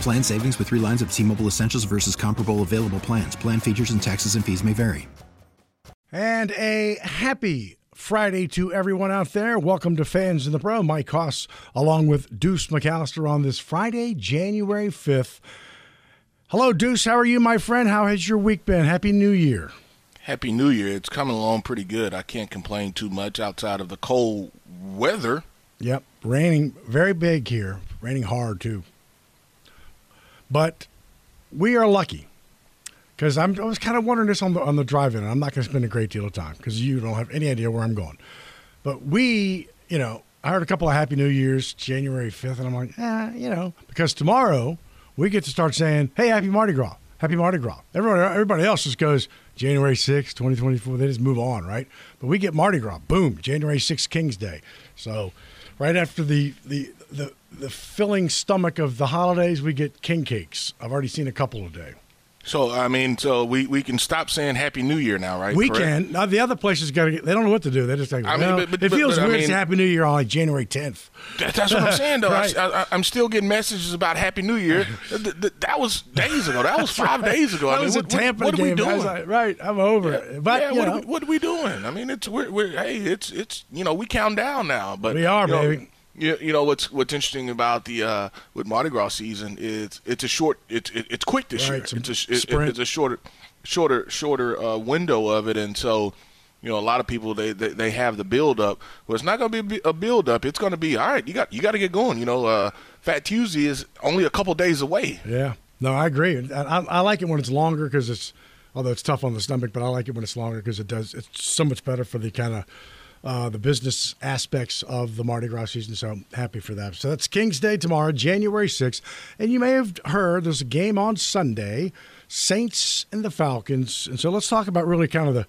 Plan savings with three lines of T Mobile Essentials versus comparable available plans. Plan features and taxes and fees may vary. And a happy Friday to everyone out there. Welcome to Fans in the Pro. Mike Hoss, along with Deuce McAllister, on this Friday, January 5th. Hello, Deuce. How are you, my friend? How has your week been? Happy New Year. Happy New Year. It's coming along pretty good. I can't complain too much outside of the cold weather. Yep. Raining very big here. Raining hard, too. But we are lucky because I was kind of wondering this on the on the drive-in. I'm not going to spend a great deal of time because you don't have any idea where I'm going. But we, you know, I heard a couple of Happy New Years January 5th, and I'm like, eh, you know, because tomorrow we get to start saying, hey, Happy Mardi Gras, Happy Mardi Gras. Everybody, everybody else just goes January 6th, 2024. They just move on, right? But we get Mardi Gras, boom, January 6th, King's Day. So right after the the the the filling stomach of the holidays, we get king cakes. I've already seen a couple a day. So I mean, so we, we can stop saying Happy New Year now, right? We Correct? can. Now the other places got to get. They don't know what to do. They just like. I mean, but, but, it feels but, weird I mean, to Happy New Year on like January tenth. That, that's what I'm saying, though. right. I, am still getting messages about Happy New Year. that was days ago. That was five right. days ago. That I mean, was what, a Tampa what, what game. are we doing? Like, right, I'm over yeah. it. But yeah, what are, we, what, are we, doing? I mean, it's we're, we're hey, it's it's you know we count down now, but we are, you know, baby. You, you know what's what's interesting about the uh, with Mardi Gras season is it's a short it's it, it's quick this right, year. It's a it, it's a shorter shorter shorter uh, window of it, and so you know a lot of people they they, they have the build up. Well, it's not going to be a build up. It's going to be all right. You got you got to get going. You know, uh, Fat Tuesday is only a couple days away. Yeah, no, I agree. I, I like it when it's longer because it's although it's tough on the stomach, but I like it when it's longer because it does it's so much better for the kind of uh, the business aspects of the Mardi Gras season. So happy for that. So that's King's Day tomorrow, January 6th. And you may have heard there's a game on Sunday, Saints and the Falcons. And so let's talk about really kind of the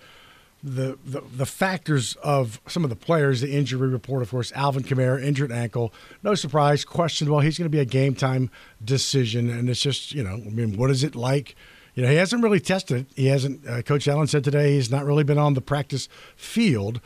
the, the, the factors of some of the players, the injury report, of course, Alvin Kamara, injured ankle. No surprise, questionable. He's going to be a game time decision. And it's just, you know, I mean, what is it like? You know, he hasn't really tested. He hasn't, uh, Coach Allen said today, he's not really been on the practice field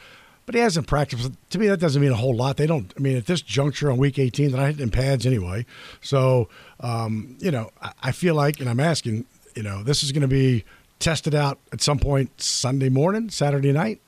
but he hasn't practiced. To me, that doesn't mean a whole lot. They don't. I mean, at this juncture on week 18, they're not hitting pads anyway. So, um, you know, I, I feel like, and I'm asking, you know, this is going to be tested out at some point Sunday morning, Saturday night.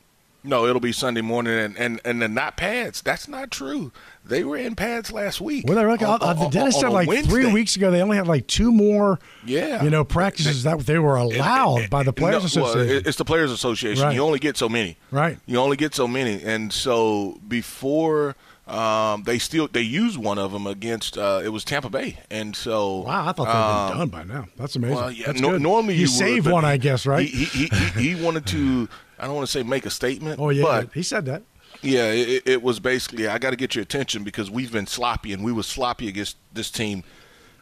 No, it'll be Sunday morning, and and and the not pads. That's not true. They were in pads last week. Well, they were, on, uh, the dentist said like Wednesday. three weeks ago they only have like two more. Yeah, you know practices they, that they were allowed it, it, by the players no, association. Well, it's the players association. Right. You only get so many. Right. You only get so many, and so before. Um, they still they used one of them against uh, it was Tampa Bay, and so wow, I thought they'd um, been done by now. That's amazing. Well, yeah, That's no, normally you, you save one, I guess, right? He he, he, he wanted to I don't want to say make a statement. Oh yeah, but he said that. Yeah, it, it was basically I got to get your attention because we've been sloppy and we were sloppy against this team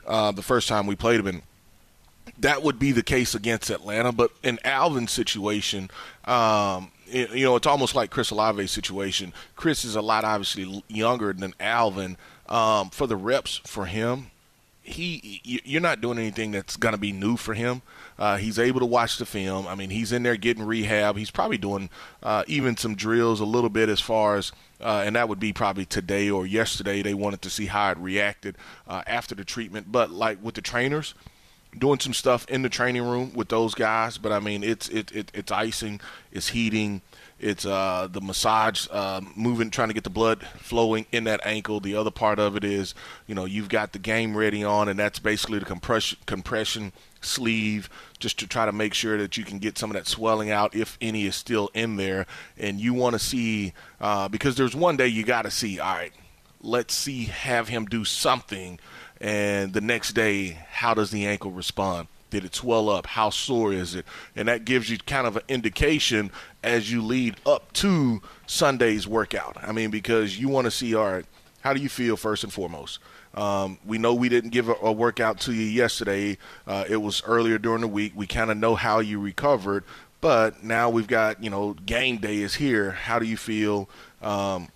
uh, the first time we played them. And that would be the case against Atlanta, but in Alvin's situation, um, you know, it's almost like Chris Olave's situation. Chris is a lot obviously younger than Alvin. Um, for the reps for him, he you're not doing anything that's going to be new for him. Uh, he's able to watch the film. I mean, he's in there getting rehab. He's probably doing uh, even some drills a little bit as far as, uh, and that would be probably today or yesterday. They wanted to see how it reacted uh, after the treatment. But like with the trainers, doing some stuff in the training room with those guys. But I mean, it's it, it it's icing, it's heating it's uh, the massage, uh, moving, trying to get the blood flowing in that ankle. The other part of it is, you know, you've got the game ready on, and that's basically the compression compression sleeve just to try to make sure that you can get some of that swelling out if any is still in there. And you want to see uh, because there's one day you got to see. All right, let's see, have him do something, and the next day, how does the ankle respond? Did it swell up? How sore is it? And that gives you kind of an indication as you lead up to Sunday's workout. I mean, because you want to see, all right, how do you feel first and foremost? Um, we know we didn't give a, a workout to you yesterday. Uh, it was earlier during the week. We kind of know how you recovered, but now we've got, you know, game day is here. How do you feel? Um,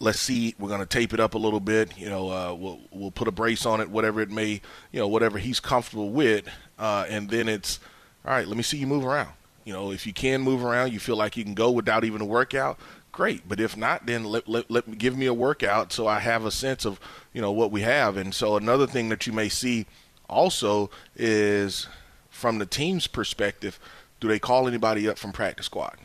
let's see. We're going to tape it up a little bit. You know, uh, we'll we'll put a brace on it, whatever it may, you know, whatever he's comfortable with, uh, and then it's all right. Let me see you move around. You know, if you can move around, you feel like you can go without even a workout. Great, but if not, then let, let, let me give me a workout so I have a sense of you know what we have. And so another thing that you may see also is from the team's perspective, do they call anybody up from practice squad?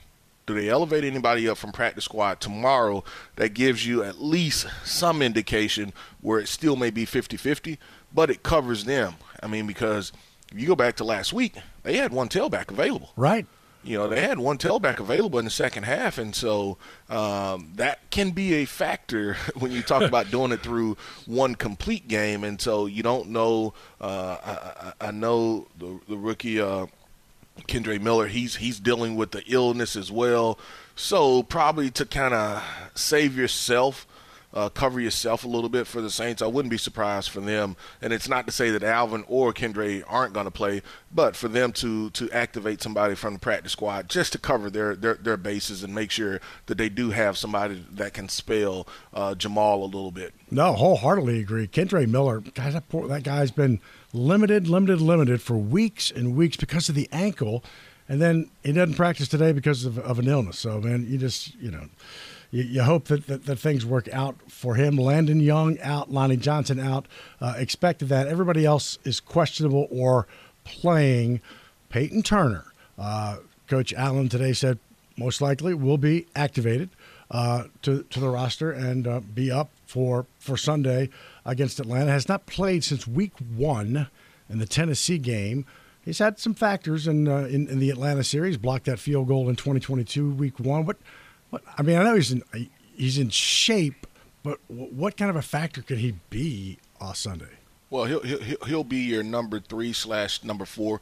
do they elevate anybody up from practice squad tomorrow that gives you at least some indication where it still may be 50-50 but it covers them i mean because if you go back to last week they had one tailback available right you know they had one tailback available in the second half and so um, that can be a factor when you talk about doing it through one complete game and so you don't know uh, I, I, know the, the rookie uh, Kendre Miller, he's he's dealing with the illness as well. So probably to kind of save yourself, uh, cover yourself a little bit for the Saints. I wouldn't be surprised for them. And it's not to say that Alvin or Kendre aren't going to play, but for them to to activate somebody from the practice squad just to cover their their, their bases and make sure that they do have somebody that can spell uh, Jamal a little bit. No, wholeheartedly agree. Kendre Miller, that, poor, that guy's been – limited, limited, limited for weeks and weeks because of the ankle, and then he doesn't practice today because of, of an illness. So, man, you just you know. You, you hope that, that, that, things work out for him. Landon Young out, Lonnie Johnson out. Uh, expected that. Everybody else is questionable or playing. Payton Turner, uh, Coach Allen today said most likely will be activated uh, to to the roster and uh, be up for for Sunday against Atlanta. Has not played since week one in the Tennessee game. He's had some factors in, uh, in, in the Atlanta series. Blocked that field goal in 2022 week one. What what I mean, I know he's in he's in shape, but what kind of a factor could he be on Sunday? Well, he'll he'll, he'll be your number three slash number four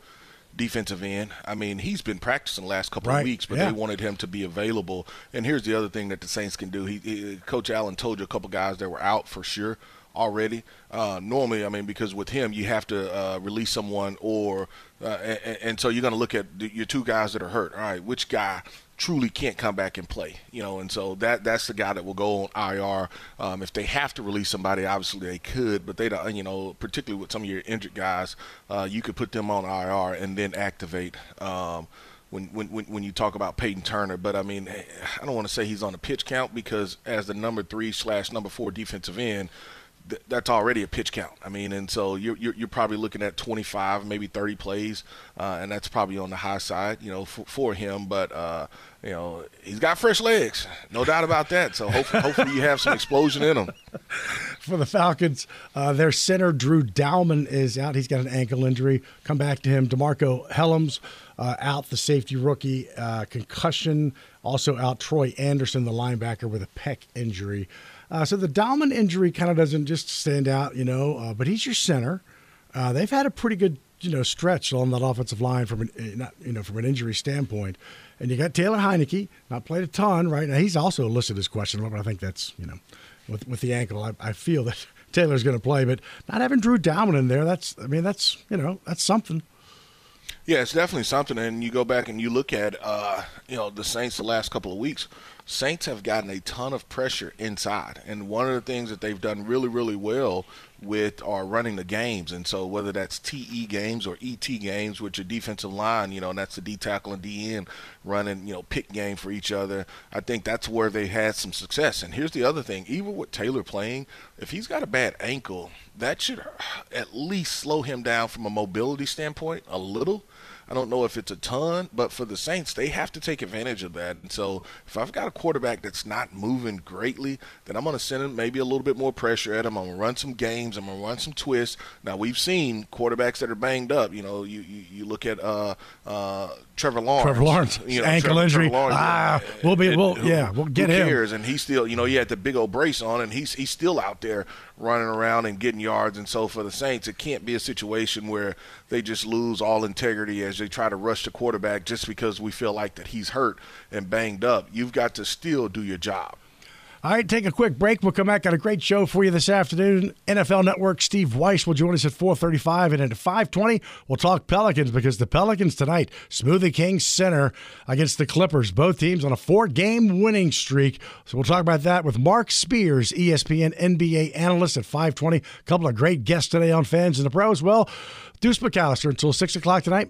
defensive end. I mean, he's been practicing the last couple right. of weeks, but yeah. they wanted him to be available. And here's the other thing that the Saints can do. He, he Coach Allen told you a couple guys that were out for sure already. Uh, normally, I mean, because with him, you have to uh, release someone, or uh, and, and, so you're going to look at the, your two guys that are hurt. All right, which guy truly can't come back and play? You know, and so that that's the guy that will go on IR. Um, if they have to release somebody, obviously they could, but they don't. You know, particularly with some of your injured guys, uh, you could put them on IR and then activate. Um, when, when, when you talk about Payton Turner. But I mean, I don't want to say he's on the pitch count because as the number three slash number four defensive end, th- that's already a pitch count. I mean, and so you're, you're, you're probably looking at 25, maybe 30 plays, uh, and that's probably on the high side, you know, for, for him. But uh, you know, he's got fresh legs, no doubt about that. So hopefully, hopefully you have some explosion in him. For the Falcons, uh, their center Drew Dalman is out. He's got an ankle injury. Come back to him. DeMarcco Hellams uh, out, the safety rookie, uh, concussion. Also out, Troy Anderson, the linebacker, with a pec injury. Uh, so the Dalman injury kind of doesn't just stand out, you know, uh, but he's your center. Uh, they've had a pretty good, you know, stretch on that offensive line from an, eh, you know, from an injury standpoint. And you got Taylor Heinicke, not played a ton right now. He's also listed as questionable, but I think that's, you know, with with the ankle, I, I feel that Taylor's going to play, but not having Drew Dalman in there, that's, I mean, that's, you know, that's something. Yeah, it's definitely something. And you go back and you look at, uh, you know, the Saints the last couple of weeks. Saints have gotten a ton of pressure inside, and one of the things that they've done really, really well with are running the games. And so whether that's TE games or ET games, with your defensive line, you know, and that's the D tackle and DN running, you know, pick game for each other. I think that's where they had some success. And here's the other thing: even with Taylor playing, if he's got a bad ankle, that should at least slow him down from a mobility standpoint a little I don't know if it's a ton, but for the Saints, they have to take advantage of that. And so if I've got a quarterback that's not moving greatly, then I'm going to send him maybe a little bit more pressure at him. I'm going to run some games. I'm going to run some twists. Now we've seen quarterbacks that are banged up. You know, you you, you look at uh, uh, Trevor Lawrence. Trevor Lawrence, you know, ankle Trevor, injury. Trevor Lawrence, ah, yeah. we'll be, we'll, who- yeah, we'll get who him. cares? And he's still, you know, he had the big old brace on, and he's he's still out there running around and getting yards. And so for the Saints, it can't be a situation where they just lose all integrity as they try to rush the quarterback just because we feel like that he's hurt and banged up. You've got to still do your job. All right, take a quick break. We'll come back. Got a great show for you this afternoon. NFL Network Steve Wyche will join us at 4:35, and at 5:20 we'll talk Pelicans because the Pelicans tonight, Smoothie King Center against the Clippers. Both teams on a four-game winning streak. So we'll talk about that with Marc Spears, ESPN NBA analyst, at 5:20. A couple of great guests today on Fans and the Pro as well. Deuce McAllister until six o'clock tonight.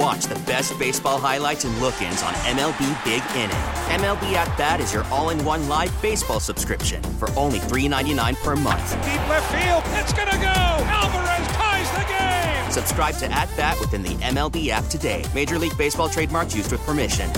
And watch the best baseball highlights and look-ins on MLB Big Inning. MLB At Bat is your all-in-one live baseball subscription for only $3.99 per month. Deep left field, it's gonna go. Alvarez ties the game. Subscribe to At Bat within the MLB app today. Major League Baseball trademarks used with permission.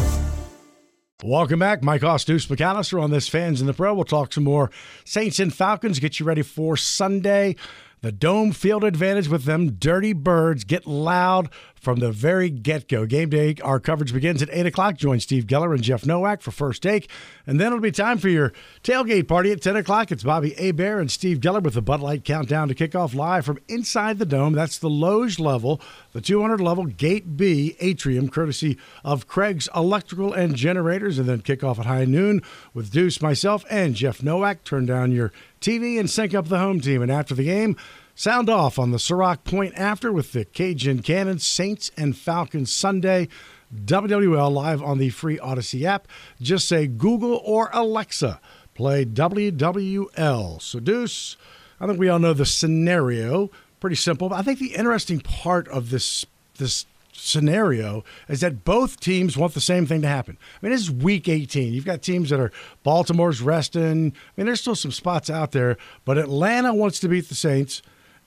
Welcome back. Mike Ostus McAllister on this Fans in the Pro. We'll talk some more Saints and Falcons, get you ready for Sunday. The dome field advantage with them dirty birds get loud from the very get go. Game day, our coverage begins at 8 o'clock. Join Steve Geller and Jeff Nowak for first take. And then it'll be time for your tailgate party at 10 o'clock. It's Bobby Hebert and Steve Geller with the Bud Light Countdown to kick off live from inside the dome. That's the Loge level, the 200 level Gate B atrium, courtesy of Craig's Electrical and Generators. And then kick off at high noon with Deuce, myself, and Jeff Nowak. Turn down your TV and sync up the home team. And after the game, Sound off on the Ciroc Point after with the Cajun Cannon, Saints and Falcons Sunday. WWL live on the free Audacy app. Just say Google or Alexa, play WWL. So, Deuce, I think we all know the scenario. Pretty simple. But I think the interesting part of this this scenario is that both teams want the same thing to happen. I mean, this is week 18. You've got teams that are Baltimore's resting. I mean, there's still some spots out there, but Atlanta wants to beat the Saints,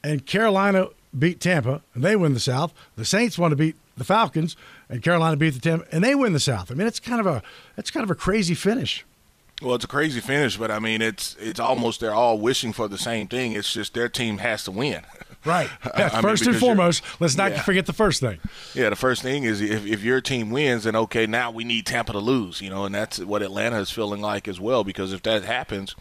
and Carolina beat Tampa, and they win the South. The Saints want to beat the Falcons, and Carolina beat the Tampa, and they win the South. I mean, it's kind of a it's kind of a crazy finish. Well, it's a crazy finish, but I mean, it's it's almost they're all wishing for the same thing. It's just their team has to win. Right. I- I mean, first and foremost, let's not Yeah. forget the first thing. Yeah, the first thing is if, if your team wins, then okay, now we need Tampa to lose, you know, and that's what Atlanta is feeling like as well. Because if that happens,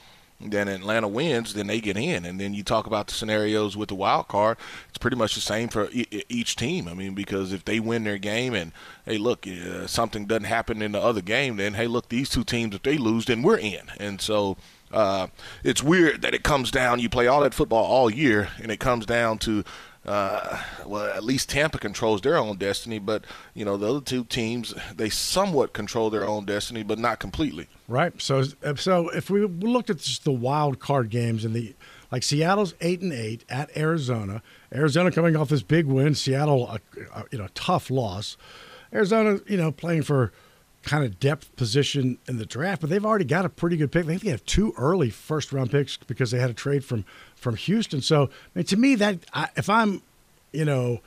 then Atlanta wins, then they get in, and then you talk about the scenarios with the wild card. It's pretty much the same for each team. I mean, because if they win their game and hey, look, uh, something doesn't happen in the other game, then hey, look, these two teams, if they lose, then we're in, and so. Uh, it's weird that it comes down. You play all that football all year, and it comes down to uh, well, at least Tampa controls their own destiny, but you know the other two teams they somewhat control their own destiny, but not completely. Right. So, so if we looked at just the wild card games and the like, Seattle's eight and eight at Arizona. Arizona coming off this big win. Seattle, a, a, you know, tough loss. Arizona, you know, playing for kind of depth position in the draft, but they've already got a pretty good pick. They have two early first round picks because they had a trade from from Houston. So, I mean, to me, that I, if I'm, you know,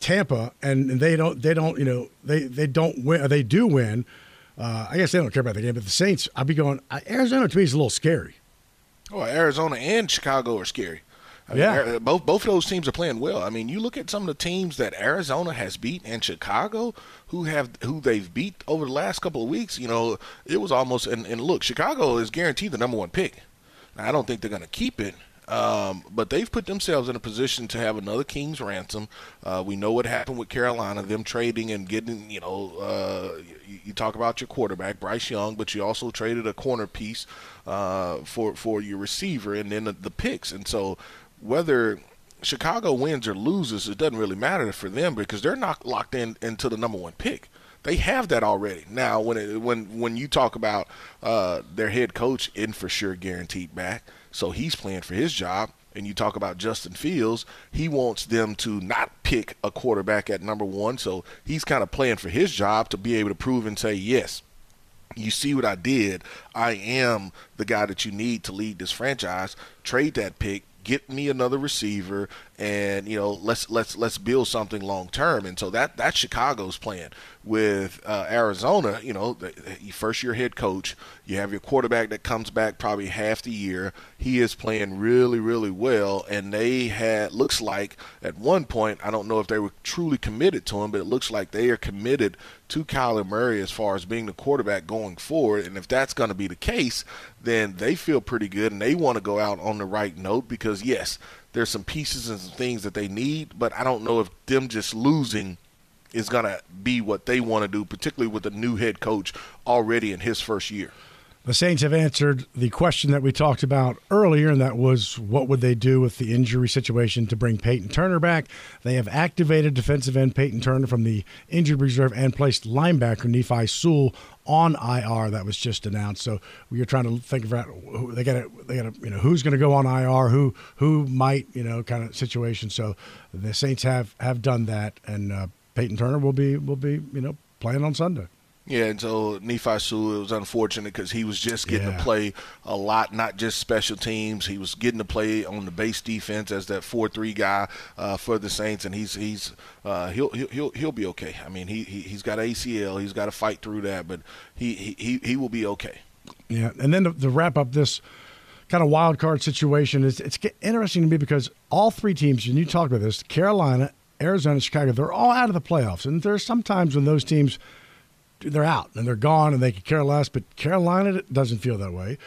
Tampa and, and they don't they don't you know they they don't win or they do win. Uh, I guess they don't care about the game, but the Saints, I'd be going. Arizona to me is a little scary. Oh, Arizona and Chicago are scary. I mean, Yeah. both both of those teams are playing well. I mean, you look at some of the teams that Arizona has beat and Chicago, who have who they've beat over the last couple of weeks. You know, it was almost and, and look, Chicago is guaranteed the number one pick. I don't think they're going to keep it, um, but they've put themselves in a position to have another king's ransom. Uh, we know what happened with Carolina, them trading and getting. You know, uh, you, you talk about your quarterback Bryce Young, but you also traded a corner piece uh, for for your receiver, and then the, the picks, and so whether Chicago wins or loses, it doesn't really matter for them because they're not locked in into the number one pick. They have that already. Now, when it, when when you talk about uh, their head coach in for sure guaranteed back, so he's playing for his job. And you talk about Justin Fields, he wants them to not pick a quarterback at number one, so he's kind of playing for his job to be able to prove and say, yes, you see what I did. I am the guy that you need to lead this franchise. Trade that pick, get me another receiver, and you know let's let's let's build something long term. And so that that's Chicago's plan. With uh, Arizona, you know, the, the first year head coach, you have your quarterback that comes back probably half the year. He is playing really really well, and they had looks like at one point I don't know if they were truly committed to him, but it looks like they are committed to Kyler Murray as far as being the quarterback going forward. And if that's going to be the case, then they feel pretty good and they want to go out on the right note because, yes, there's some pieces and some things that they need, but I don't know if them just losing is going to be what they want to do, particularly with a new head coach already in his first year. The Saints have answered the question that we talked about earlier, and that was what would they do with the injury situation to bring Payton Turner back? They have activated defensive end Payton Turner from the injured reserve and placed linebacker Nephi Sewell on IR. That was just announced. So we are trying to think about who, they got to they got you know who's going to go on IR, who who might you know kind of situation. So the Saints have have done that, and uh, Payton Turner will be will be you know playing on Sunday. Yeah, and so Nephi Sewell, it was unfortunate because he was just getting Yeah. to play a lot, not just special teams. He was getting to play on the base defense as that four-three guy uh, for the Saints, and he's he's uh, he'll, he'll he'll be okay. I mean, he, he he's got ACL, he's got to fight through that, but he he he, he will be okay. Yeah, and then to, to wrap up this kind of wild card situation, is it's interesting to me because all three teams, and you talked about this, Carolina, Arizona, Chicago, they're all out of the playoffs, and there's sometimes when those teams they're out and they're gone and they could care less, but Carolina doesn't feel that way.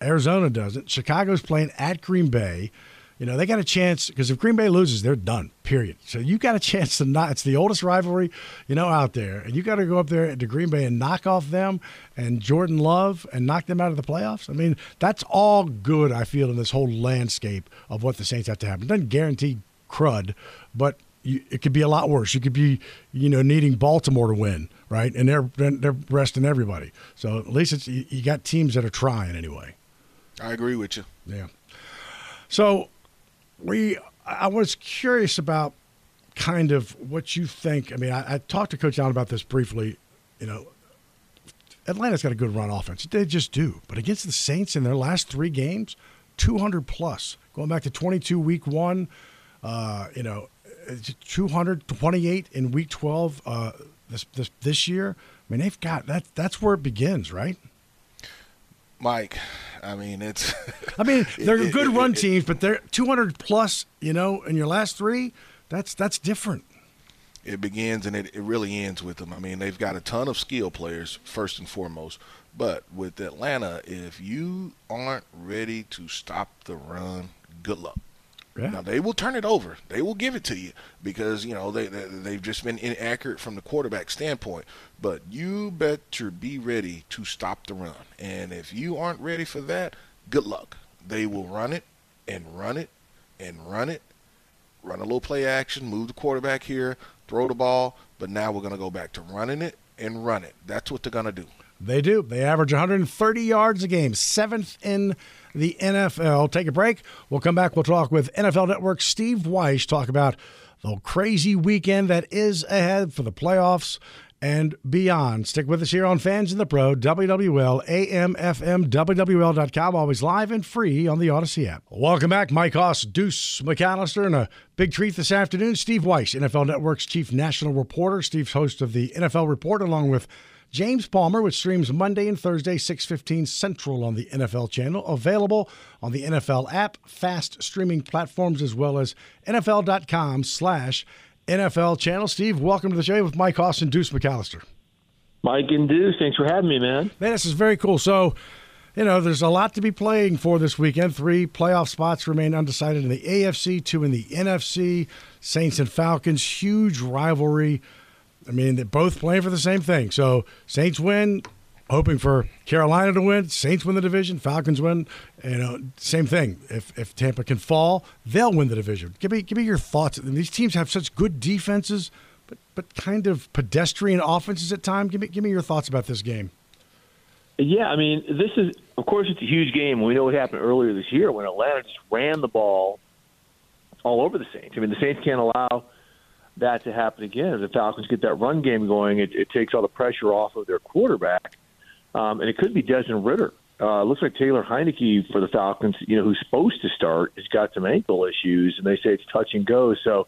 Arizona doesn't. Chicago's playing at Green Bay. You know, they got a chance because if Green Bay loses, they're done, period. So you got a chance to not, it's the oldest rivalry, you know, out there. And you got to go up there to Green Bay and knock off them and Jordan Love and knock them out of the playoffs. I mean, that's all good, I feel, in this whole landscape of what the Saints have to happen. It doesn't guarantee crud, but you, it could be a lot worse. You could be, you know, needing Baltimore to win, right? And they're they're resting everybody. So at least it's you, you got teams that are trying anyway. I agree with you. Yeah. So we, I was curious about kind of what you think. I mean, I, I talked to Coach Allen about this briefly. You know, Atlanta's got a good run offense. They just do. But against the Saints in their last three games, 200 plus. Going back to 22 week one, uh, you know, 228 in week 12 uh, this, this this year. I mean, they've got that. That's where it begins, right? Mike, I mean it's. I mean, they're It- good it- run it- teams, but they're 200 plus. You know, in your last three, that's that's different. it begins and it, it really ends with them. I mean, they've got a ton of skill players, first and foremost. But with Atlanta, if you aren't ready to stop the run, good luck. Yeah. Now they will turn it over. They will give it to you because you know they, they they've just been inaccurate from the quarterback standpoint. But you better be ready to stop the run. And if you aren't ready for that, good luck. They will run it and run it and run it run a little play action, move the quarterback here, throw the ball, but now we're to go back to running it and run it. That's what they're to do. They do. They average 130 yards a game, seventh in the NFL. Take a break. We'll come back. We'll talk with NFL Network Steve Wyche, talk about the crazy weekend that is ahead for the playoffs and beyond. Stick with us here on Fans in the Pro, WWL, AM, FM, WWL.com, always live and free on the Audacy app. Welcome back, Mike Hoss, Deuce McAllister, and a big treat this afternoon. Steve Wyche, NFL Network's chief national reporter. Steve's host of the NFL Report, along with James Palmer, which streams Monday and Thursday, 6.15 Central on the NFL channel. Available on the NFL app, fast streaming platforms, as well as NFL.com slash NFL channel. Steve, welcome to the show with Mike and Deuce McAllister. Mike and Deuce, thanks for having me, man. Man, this is very cool. So, you know, there's a lot to be playing for this weekend. Three playoff spots remain undecided in the AFC, two in the NFC. Saints and Falcons, huge rivalry. I mean, they're both playing for the same thing. So Saints win, hoping for Carolina to win. Saints win the division. Falcons win. You know, same thing. If if Tampa can fall, they'll win the division. Give me give me your thoughts. These teams have such good defenses, but but kind of pedestrian offenses at times. Give me give me your thoughts about this game. Yeah, I mean, this is of course it's a huge game. We know what happened earlier this year when Atlanta just ran the ball all over the Saints. I mean, the Saints can't allow that to happen again. If the Falcons get that run game going, it, it takes all the pressure off of their quarterback, um, and it could be Desmond Ridder. Uh, looks like Taylor Heinicke for the Falcons, you know, who's supposed to start, has got some ankle issues, and they say it's touch and go. So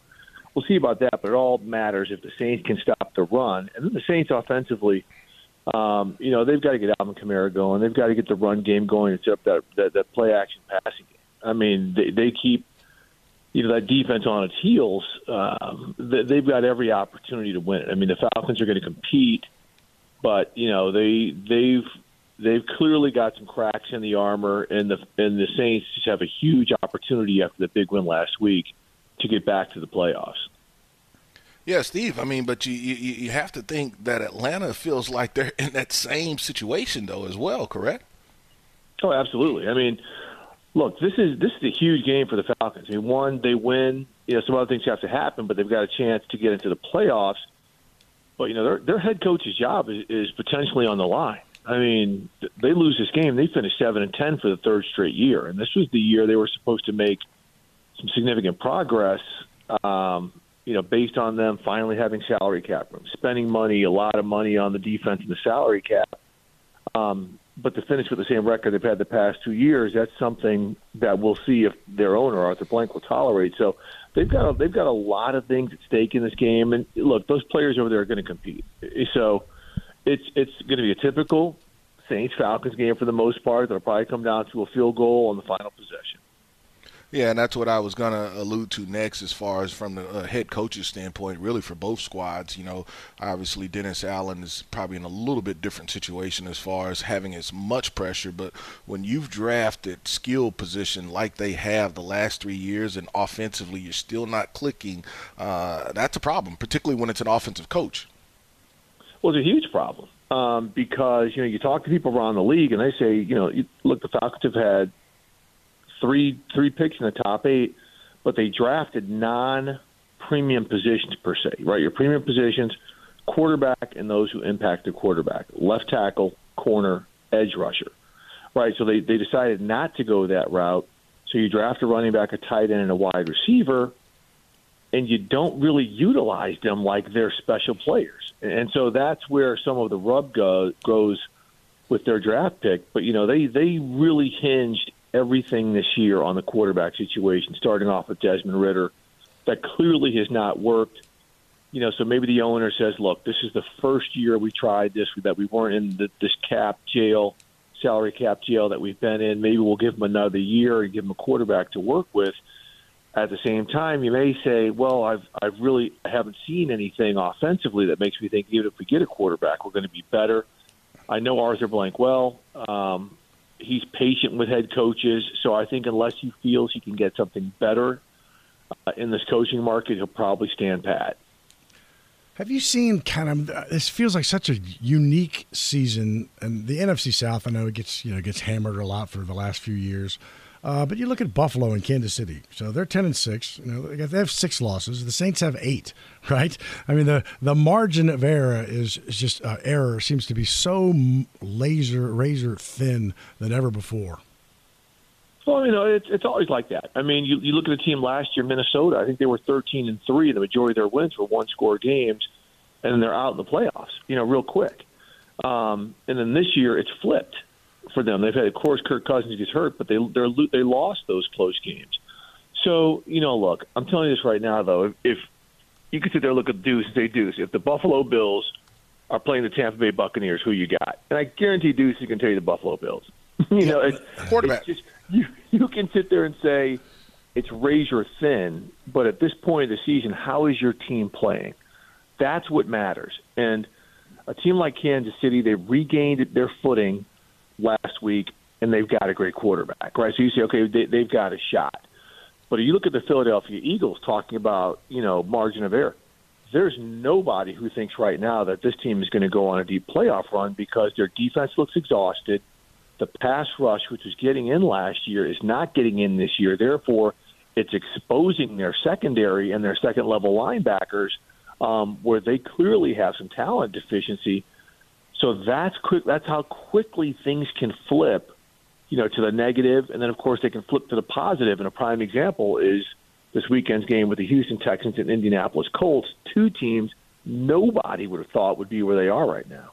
we'll see about that. But it all matters if the Saints can stop the run, and then the Saints offensively. Um, you know, they've got to get Alvin Kamara going. They've got to get the run game going set up that, that, that play action passing game. I mean, they, they keep you know that defense on its heels, um, they've got every opportunity to win it. I mean, the Falcons are going to compete, but you know they they've they've clearly got some cracks in the armor, and the and the Saints just have a huge opportunity after the big win last week to get back to the playoffs. Yeah, Steve. I mean, but you, you you have to think that Atlanta feels like they're in that same situation though as well, correct? Oh, absolutely. I mean, look, this is this is a huge game for the Falcons. I mean, one, they win. You know, some other things have to happen, but they've got a chance to get into the playoffs. But you know, their their head coach's job is, is potentially on the line. I mean, they lose this game, they finish seven and ten for the third straight year, and this was the year they were supposed to make some significant progress. Um, you know, based on them finally having salary cap room, spending money, a lot of money on the defense and the salary cap. Um, but to finish with the same record they've had the past two years, that's something that we'll see if their owner Arthur Blank will tolerate. So they've got a, they've got a lot of things at stake in this game, and look, those players over there are going to compete. So it's it's going to be a typical Saints Falcons game for the most part. That'll probably come down to a field goal on the final possession. Yeah, and that's what I was going to allude to next, as far as from the uh, head coach's standpoint, really for both squads. You know, obviously Dennis Allen is probably in a little bit different situation as far as having as much pressure, but when you've drafted skill position like they have the last three years, and offensively you're still not clicking, uh, that's a problem, particularly when it's an offensive coach. Well, it's a huge problem um, because you know you talk to people around the league, and they say, you know, look, the Falcons have had three three picks in the top eight, but they drafted non premium positions per se, right? Your premium positions, quarterback and those who impact the quarterback, left tackle, corner, edge rusher, right? So they, they decided not to go that route. So you draft a running back, a tight end, and a wide receiver, and you don't really utilize them like they're special players. And so that's where some of the rub go, goes with their draft pick. But, you know, they, they really hinged everything this year on the quarterback situation, starting off with Desmond Ridder. That clearly has not worked. You know, so maybe the owner says, "Look, this is the first year we tried this that we weren't in the, this cap jail, salary cap jail that we've been in. Maybe we'll give them another year and give them a quarterback to work with." At the same time, you may say, "Well, I've I've really haven't seen anything offensively that makes me think even if we get a quarterback, we're going to be better." I know Arthur Blank well. Um, he's patient with head coaches. So I think unless he feels he can get something better uh, in this coaching market, he'll probably stand pat. Have you seen kind of this feels like such a unique season and the NFC South I know it gets you know gets hammered a lot for the last few years. Uh, but you look at Buffalo and Kansas City. So they're ten and six. You know, they have six losses. The Saints have eight. Right. I mean, the the margin of error is, is just uh, error seems to be so laser razor thin than ever before. Well, you know, it's it's always like that. I mean, you you look at the team last year, Minnesota. I think they were thirteen and three. The majority of their wins were one score games. and they're out in the playoffs, you know, real quick. Um, and then this year it's flipped for them. They've had, of course, Kirk Cousins gets hurt, but they they're, they lost those close games. So you know, look, I'm telling you this right now, though. If, if you could sit there, and look at Deuce, and say, Deuce, if the Buffalo Bills are playing the Tampa Bay Buccaneers, who you got? And I guarantee Deuce can tell you the Buffalo Bills. you know, it's, quarterback. It's just, you you can sit there and say it's razor thin, but at this point of the season, how is your team playing? That's what matters. And a team like Kansas City, they regained their footing last week, and they've got a great quarterback, right? So you say, okay, they, they've got a shot. But you look at the Philadelphia Eagles talking about, you know, margin of error, there's nobody who thinks right now that this team is going to go on a deep playoff run because their defense looks exhausted. The pass rush, which was getting in last year, is not getting in this year. Therefore, it's exposing their secondary and their second level linebackers um, where they clearly have some talent deficiency. So that's quick. That's how quickly things can flip, you know, to the negative, and then of course they can flip to the positive. And a prime example is this weekend's game with the Houston Texans and Indianapolis Colts, two teams nobody would have thought would be where they are right now.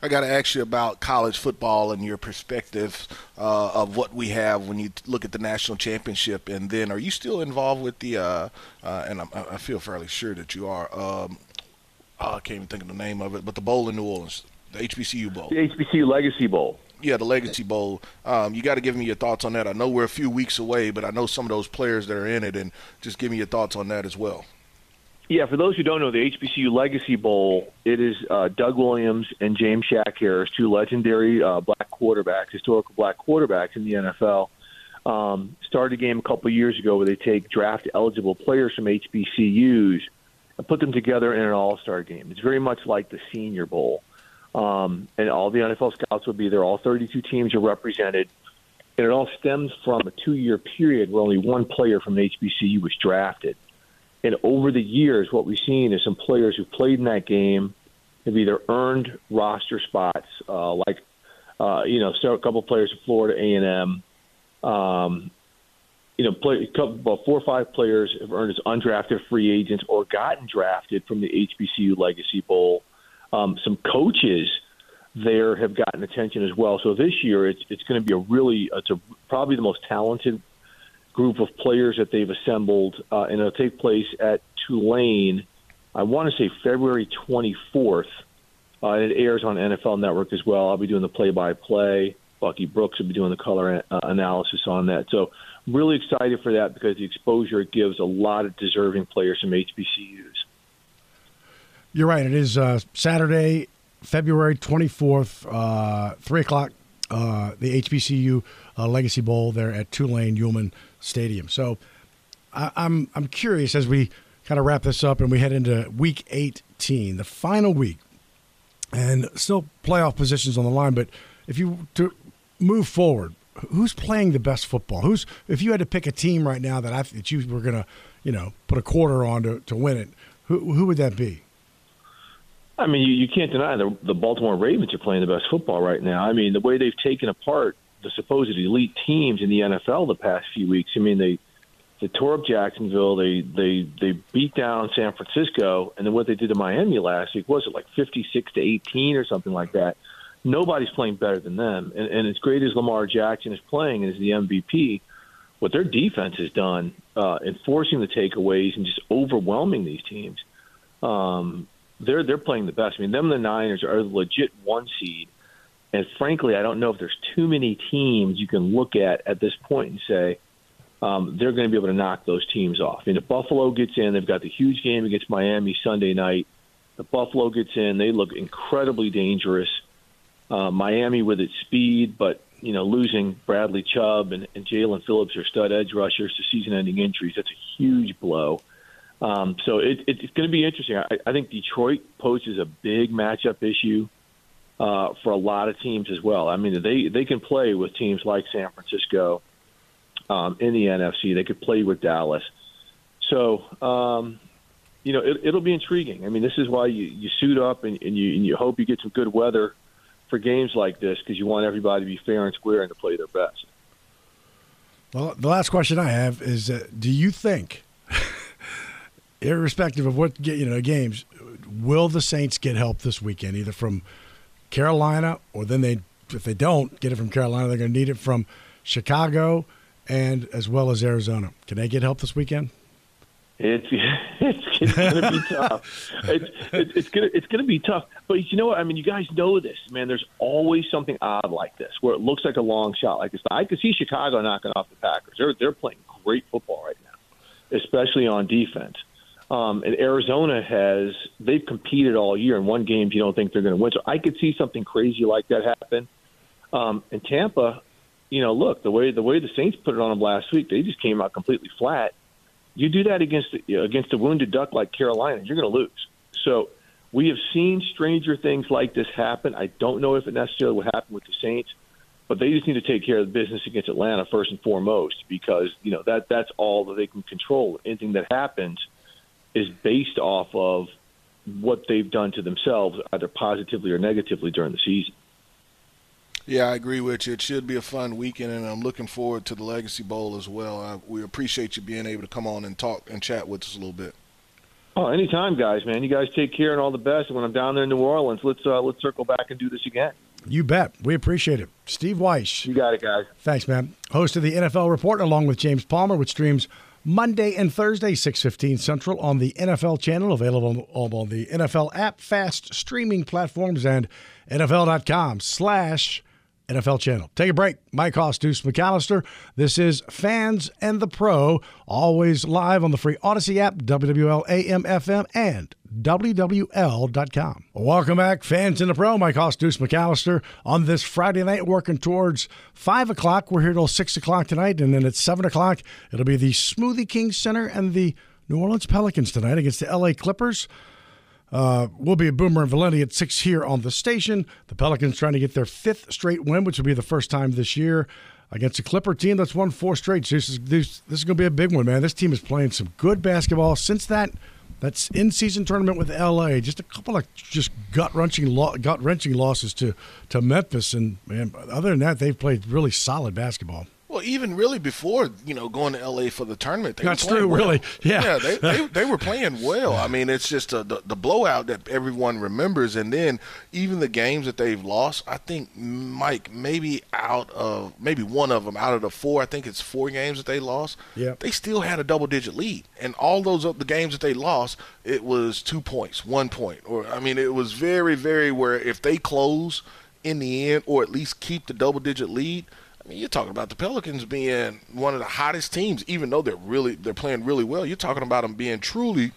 I got to ask you about college football and your perspective uh, of what we have when you look at the national championship. And then, are you still involved with the? Uh, uh, and I'm, i feel fairly sure that you are. Um, oh, I can't even think of the name of it, but the bowl in New Orleans, the HBCU Bowl, the HBCU Legacy Bowl. Yeah, the Legacy Bowl. Um, you got to give me your thoughts on that. I know we're a few weeks away, but I know some of those players that are in it, and just give me your thoughts on that as well. Yeah, for those who don't know, the HBCU Legacy Bowl, it is uh, Doug Williams and James Shack Harris, two legendary uh, black quarterbacks, historical black quarterbacks in the NFL. Um, started a game a couple years ago where they take draft eligible players from HBCUs and put them together in an all star game. It's very much like the Senior Bowl. Um, and all the NFL scouts will be there. All 32 teams are represented. And it all stems from a two year period where only one player from HBCU was drafted. And over the years, what we've seen is some players who played in that game have either earned roster spots, uh, like uh, you know, a couple players from Florida A and M. Um, you know, play, couple, about four or five players have earned as undrafted free agents or gotten drafted from the HBCU Legacy Bowl. Um, some coaches there have gotten attention as well. So this year, it's it's going to be a really, it's a, probably the most talented group of players that they've assembled, uh, and it'll take place at Tulane. I want to say February 24th. Uh, and it airs on NFL Network as well. I'll be doing the play-by-play. Bucky Brooks will be doing the color uh, analysis on that. So, really excited for that because the exposure it gives a lot of deserving players from HBCUs. You're right. It is uh, Saturday, February 24th, uh, 3 o'clock, uh, the HBCU uh, Legacy Bowl there at Tulane Yulman Stadium. So I, I'm I'm curious as we kind of wrap this up and we head into Week 18, the final week, and still playoff positions on the line. But if you to move forward, who's playing the best football? Who's if you had to pick a team right now that I that you were gonna you know put a quarter on to, to win it, who who would that be? I mean, you, you can't deny the the Baltimore Ravens are playing the best football right now. I mean, the way they've taken apart the supposed elite teams in the NFL the past few weeks. I mean, they they tore up Jacksonville. They they they beat down San Francisco, and then what they did to Miami last week was it like fifty six to eighteen or something like that. Nobody's playing better than them, and, and as great as Lamar Jackson is playing as the MVP, what their defense has done, uh, enforcing the takeaways and just overwhelming these teams, um, they're they're playing the best. I mean, them and the Niners are the legit one seed and frankly, I don't know if there's too many teams you can look at at this point and say um, they're going to be able to knock those teams off. I mean, if Buffalo gets in, they've got the huge game against Miami Sunday night. If Buffalo gets in, they look incredibly dangerous. Uh, Miami with its speed, but you know, losing Bradley Chubb and, and Jaelan Phillips are stud edge rushers to season-ending injuries. That's a huge blow. Um, so it, it, it's going to be interesting. I, I think Detroit poses a big matchup issue uh, for a lot of teams as well. I mean, they they can play with teams like San Francisco um, in the NFC. They could play with Dallas. So, um, you know, it, it'll be intriguing. I mean, this is why you, you suit up and, and you and you hope you get some good weather for games like this because you want everybody to be fair and square and to play their best. Well, the last question I have is: uh, Do you think, irrespective of what you know games, will the Saints get help this weekend, either from Carolina or then they, if they don't get it from Carolina, they're going to need it from Chicago and as well as Arizona. Can they get help this weekend? It's it's, it's going to be tough. It's it's, it's going to it's to be tough. But you know what? I mean, you guys know this, man. There's always something odd like this where it looks like a long shot like this. I could see Chicago knocking off the Packers. They're they're playing great football right now, especially on defense. Um, and Arizona has they've competed all year in one game. You don't think they're going to win, so I could see something crazy like that happen. Um, and Tampa, you know, look the way the way the Saints put it on them last week, they just came out completely flat. You do that against against a wounded duck like Carolina, you're going to lose. So we have seen stranger things like this happen. I don't know if it necessarily will happen with the Saints, but they just need to take care of the business against Atlanta first and foremost because you know that that's all that they can control. Anything that happens is based off of what they've done to themselves, either positively or negatively during the season. Yeah, I agree with you. It should be a fun weekend, and I'm looking forward to the Legacy Bowl as well. I, we appreciate you being able to come on and talk and chat with us a little bit. Oh, anytime, guys, man. You guys take care and all the best. And when I'm down there in New Orleans, let's uh, let's circle back and do this again. You bet. We appreciate it. Steve Wyche. You got it, guys. Thanks, man. Host of the NFL Report, along with James Palmer, which streams Monday and Thursday, 6.15 Central on the NFL channel, available on the NFL app, fast streaming platforms, and NFL.com slash NFL channel. Take a break. Mike Hoss, Deuce McAllister. This is Fans and the Pro, always live on the free Audacy app, WWL AM FM, and WWL.com. Welcome back, Fans and the Pro. Mike Hoss, Deuce McAllister on this Friday night, working towards 5 o'clock. We're here till 6 o'clock tonight, and then at 7 o'clock, it'll be the Smoothie King Center and the New Orleans Pelicans tonight against the LA Clippers. Uh, we'll be at Boomer and Valenti at 6 here on the station. The Pelicans trying to get their fifth straight win, which will be the first time this year against a Clipper team that's won four straight. This is, this, this is going to be a big one, man. This team is playing some good basketball since that that's in season tournament with LA. Just a couple of just gut wrenching gut wrenching losses to to Memphis, and man, other than that, they've played really solid basketball. Well, even really before you know going to LA for the tournament, they that's were true. Well. Really, yeah, yeah, they, they, they were playing well. I mean, it's just a, the the blowout that everyone remembers, and then even the games that they've lost. I think Mike maybe out of maybe one of them out of the four. I think it's four games that they lost. Yeah, they still had a double digit lead, and all those of the games that they lost, it was two points, one point, or I mean, it was very very where if they close in the end, or at least keep the double digit lead Mean, you're talking about the Pelicans being one of the hottest teams, even though they're really they're playing really well. You're talking about them being truly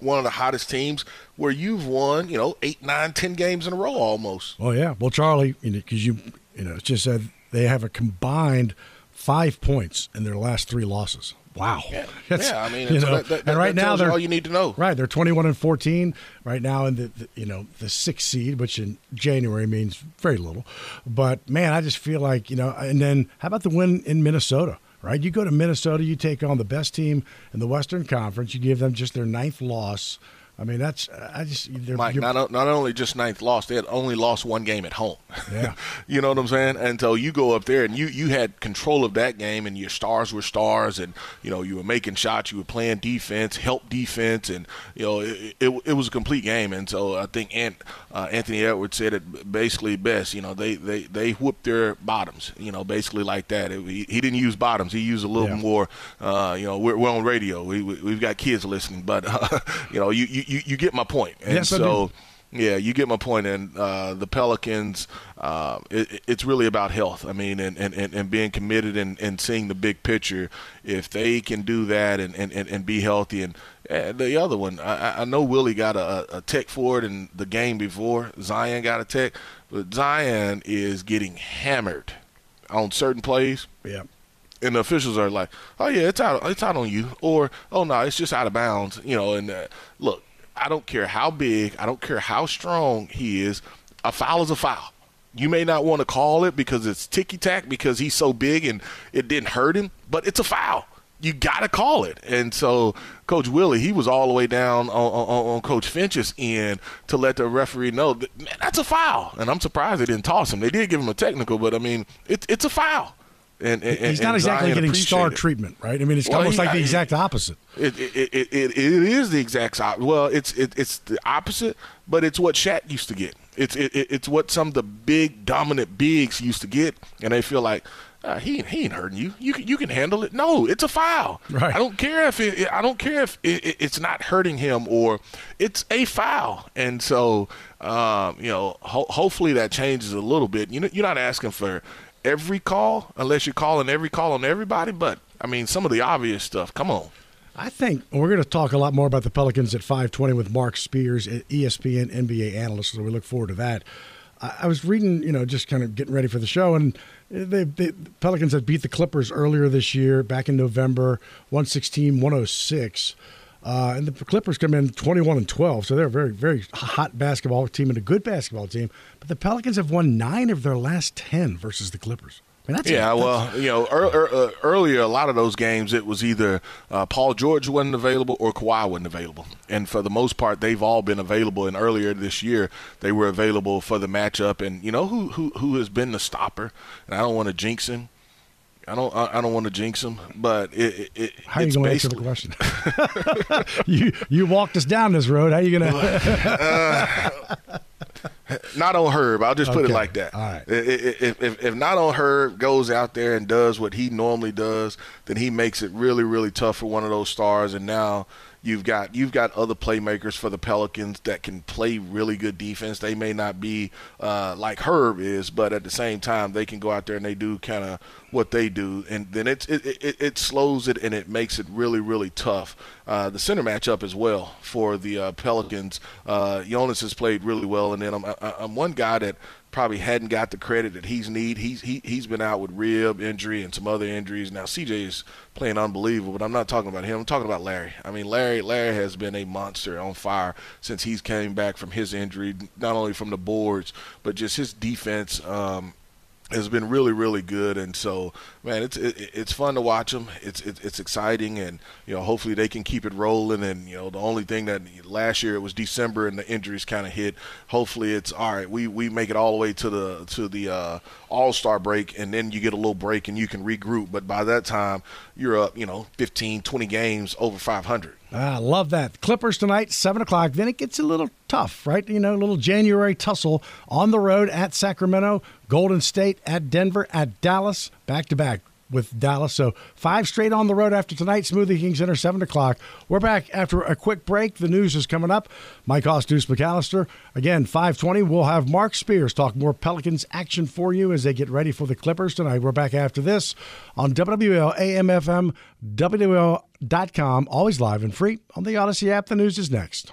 one of the hottest teams where you've won, you know, eight, nine, ten games in a row almost. Oh yeah, well, Charlie, you know, because you you know, it's just said they have a combined five points in their last three losses. Wow. Yeah, yeah I mean, you know, that, that, and right now they're all you need to know. Right, they're 21 and 14 right now in the, the, you know the sixth seed, which in January means very little. But man, I just feel like you know. And then how about the win in Minnesota? Right, you go to Minnesota, you take on the best team in the Western Conference, you give them just their ninth loss. I mean, that's I just Mike. Not not only just ninth loss, they had only lost one game at home. Yeah, you know what I'm saying. And so you go up there and you you had control of that game, and your stars were stars, and you know you were making shots, you were playing defense, help defense, and you know it, it, it was a complete game. And so I think Ant, uh, Anthony Edwards said it basically best. You know they they they whooped their bottoms. You know basically like that. It, he, he, didn't use bottoms. He used a little yeah. more. Uh, you know we're, we're on radio. We, we have got kids listening, but uh, you know you, you you, you get my point. And yes, so, yeah, you get my point. And uh, the Pelicans, uh, it, it's really about health. I mean, and, and, and being committed and, and seeing the big picture. If they can do that and, and, and be healthy, and, and the other one, I, I know Willie got a, a tech for it in the game before. Zion got a tech, but Zion is getting hammered on certain plays. Yeah and the officials are like, "Oh yeah, it's out, it's out on you," or "Oh no, it's just out of bounds," you know. And uh, look, I don't care how big, I don't care how strong he is, a foul is a foul. You may not want to call it because it's ticky tack because he's so big and it didn't hurt him, but it's a foul. You got to call it. And so Coach Willie, he was all the way down on, on, on, Coach Finch's end to let the referee know that, man, that's a foul. And I'm surprised they didn't toss him. They did give him a technical, but I mean, it, it's a foul. And, and He's not exactly getting star it. treatment, right? I mean, it's Well, almost he- like the exact opposite. It it, it, it, it is the exact op- well, it's it, it's the opposite, but it's what Shaq used to get. It's it, it, it's what some of the big dominant bigs used to get, and they feel like uh, he ain't- he ain't hurting you. You can, you can handle it. No, it's a foul. Right. I don't care if it, I don't care if it, it's not hurting him or it's a foul. And so um, you know, ho- hopefully that changes a little bit. You know, you're not asking for every call unless you're calling every call on everybody, but I mean some of the obvious stuff. Come on. I think we're going to talk a lot more about the Pelicans at 520 with Mark Spears, ESPN NBA analyst, so we look forward to that. I, I was reading, you know, just kind of getting ready for the show, and they, they, the Pelicans had beat the Clippers earlier this year, back in November, 116 106. Uh, and the Clippers come in 21 and 12, so they're a very, very hot basketball team and a good basketball team. But the Pelicans have won nine of their last 10 versus the Clippers. I mean, yeah, that's- well, you know, ear, uh, earlier a lot of those games it was either uh, Paul George wasn't available or Kawhi wasn't available, and for the most part they've all been available. And earlier this year they were available for the matchup. And you know who who who has been the stopper? And I don't want to jinx him. I don't I I don't want to jinx him, but it, it, How are you going to answer the question? you you walked us down this road. How are you going uh, to? not on Herb. I'll just put Okay. it like that. All right. If, if, if not on Herb goes out there and does what he normally does, then he makes it really, really tough for one of those stars. And now you've got you've got other playmakers for the Pelicans that can play really good defense. They may not be uh, like Herb is, but at the same time, they can go out there and they do kind of what they do, and then it, it it slows it and it makes it really, really tough. Uh, the center matchup as well for the uh, Pelicans. Uh, Jonas has played really well, and then I'm, I'm one guy that probably hadn't got the credit that he's need. He's he, he's been out with rib injury and some other injuries. Now CJ is playing unbelievable, but I'm not talking about him. I'm talking about Larry. I mean Larry Larry has been a monster on fire since he's came back from his injury, not only from the boards but just his defense. Um, has been really really good. And so man it's it, it's fun to watch them it's it, it's exciting and you know hopefully they can keep it rolling. And you know the only thing that last year it was December and the injuries kind of hit. Hopefully it's all right we we make it all the way to the to the uh, all-star break and then you get a little break and you can regroup. But by that time you're up you know 15 20 games over 500 Ah, love that. Clippers tonight, 7 o'clock. Then it gets a little tough, right? You know, a little January tussle on the road at Sacramento, Golden State at Denver, at Dallas, back to back with Dallas. So five straight on the road after tonight. Smoothie King Center, 7 o'clock. We're back after a quick break. The news is coming up. Mike Hoss Deuce McAllister. Again, 520. We'll have Mark Spears talk more Pelicans action for you as they get ready for the Clippers tonight. We're back after this on WWL WWL.com. Always live and free on the Audacy app. The news is next.